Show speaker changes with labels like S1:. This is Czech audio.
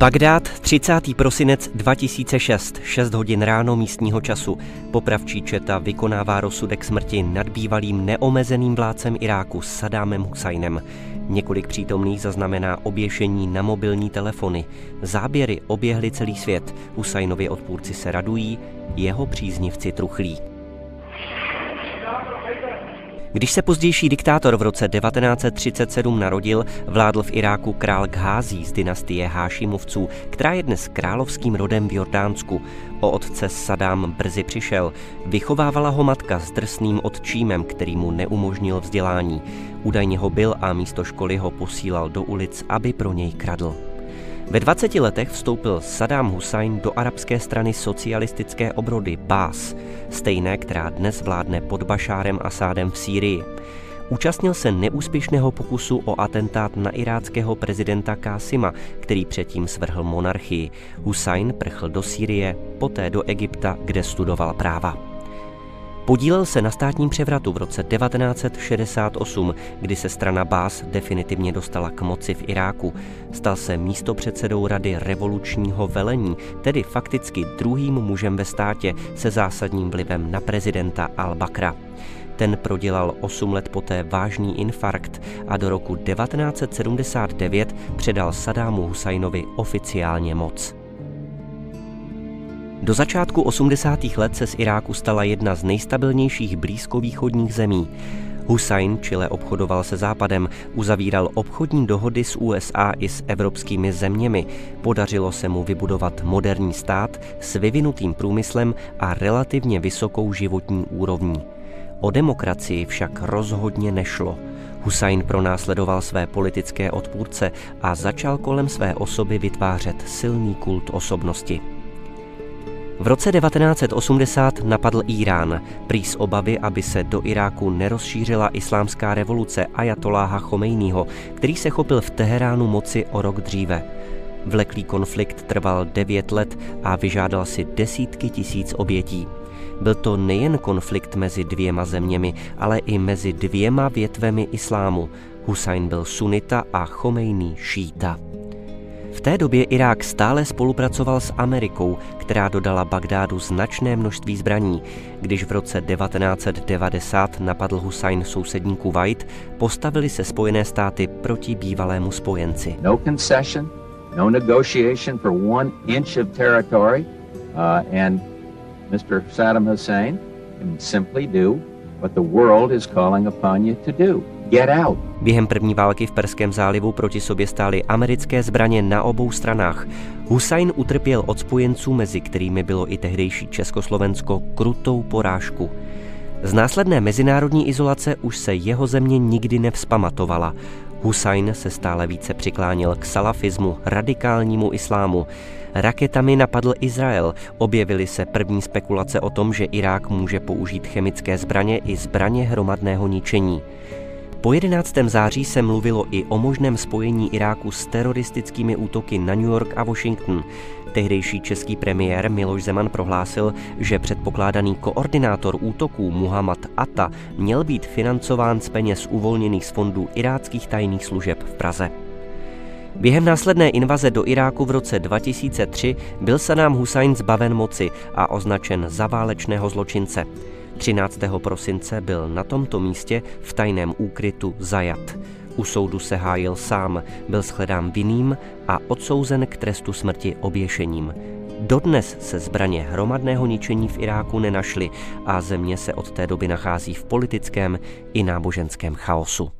S1: Bagdád, 30. prosinec 2006, 6 hodin ráno místního času. Popravčí četa vykonává rozsudek smrti nad bývalým neomezeným vládcem Iráku Sadámem Husajnem. Několik přítomných zaznamená oběšení na mobilní telefony. Záběry oběhly celý svět. Husajnovi odpůrci se radují, jeho příznivci truchlí. Když se pozdější diktátor v roce 1937 narodil, vládl v Iráku král Ghází z dynastie Hášimovců, která je dnes královským rodem v Jordánsku. O otce Sadám brzy přišel. Vychovávala ho matka s drsným otčímem, který mu neumožnil vzdělání. Údajně ho byl a místo školy ho posílal do ulic, aby pro něj kradl. Ve 20 letech vstoupil Saddam Hussein do arabské strany socialistické obrody Bás, stejné, která dnes vládne pod Bašárem Asádem v Sýrii. Účastnil se neúspěšného pokusu o atentát na iráckého prezidenta Kásima, který předtím svrhl monarchii. Hussein prchl do Sýrie, poté do Egypta, kde studoval práva. Podílel se na státním převratu v roce 1968, kdy se strana Bás definitivně dostala k moci v Iráku. Stal se místopředsedou Rady revolučního velení, tedy fakticky druhým mužem ve státě se zásadním vlivem na prezidenta Al-Bakra. Ten prodělal 8 let poté vážný infarkt a do roku 1979 předal Sadámu Husajnovi oficiálně moc. Do začátku 80. let se z Iráku stala jedna z nejstabilnějších blízkovýchodních zemí. Hussein čile obchodoval se Západem, uzavíral obchodní dohody s USA i s evropskými zeměmi. Podařilo se mu vybudovat moderní stát s vyvinutým průmyslem a relativně vysokou životní úrovní. O demokracii však rozhodně nešlo. Hussein pronásledoval své politické odpůrce a začal kolem své osoby vytvářet silný kult osobnosti. V roce 1980 napadl Irán, prý z obavy, aby se do Iráku nerozšířila islámská revoluce Ajatoláha Chomejního, který se chopil v Teheránu moci o rok dříve. Vleklý konflikt trval devět let a vyžádal si desítky tisíc obětí. Byl to nejen konflikt mezi dvěma zeměmi, ale i mezi dvěma větvemi islámu. Hussein byl sunita a Chomejný šíta. V té době Irák stále spolupracoval s Amerikou, která dodala Bagdádu značné množství zbraní. Když v roce 1990 napadl Hussein sousední Kuwait, postavili se Spojené státy proti bývalému spojenci. No concession, no negotiation for one inch of territory, uh, and Mr. Saddam Hussein can simply do what the world is calling upon you to do. Během první války v Perském zálivu proti sobě stály americké zbraně na obou stranách. Hussein utrpěl od spojenců, mezi kterými bylo i tehdejší Československo, krutou porážku. Z následné mezinárodní izolace už se jeho země nikdy nevzpamatovala. Hussein se stále více přiklánil k salafismu, radikálnímu islámu. Raketami napadl Izrael. Objevily se první spekulace o tom, že Irák může použít chemické zbraně i zbraně hromadného ničení. Po 11. září se mluvilo i o možném spojení Iráku s teroristickými útoky na New York a Washington. Tehdejší český premiér Miloš Zeman prohlásil, že předpokládaný koordinátor útoků Muhammad Atta měl být financován z peněz uvolněných z fondů iráckých tajných služeb v Praze. Během následné invaze do Iráku v roce 2003 byl Saddam Hussein zbaven moci a označen za válečného zločince. 13. prosince byl na tomto místě v tajném úkrytu zajat. U soudu se hájil sám, byl shledán vinným a odsouzen k trestu smrti oběšením. Dodnes se zbraně hromadného ničení v Iráku nenašly a země se od té doby nachází v politickém i náboženském chaosu.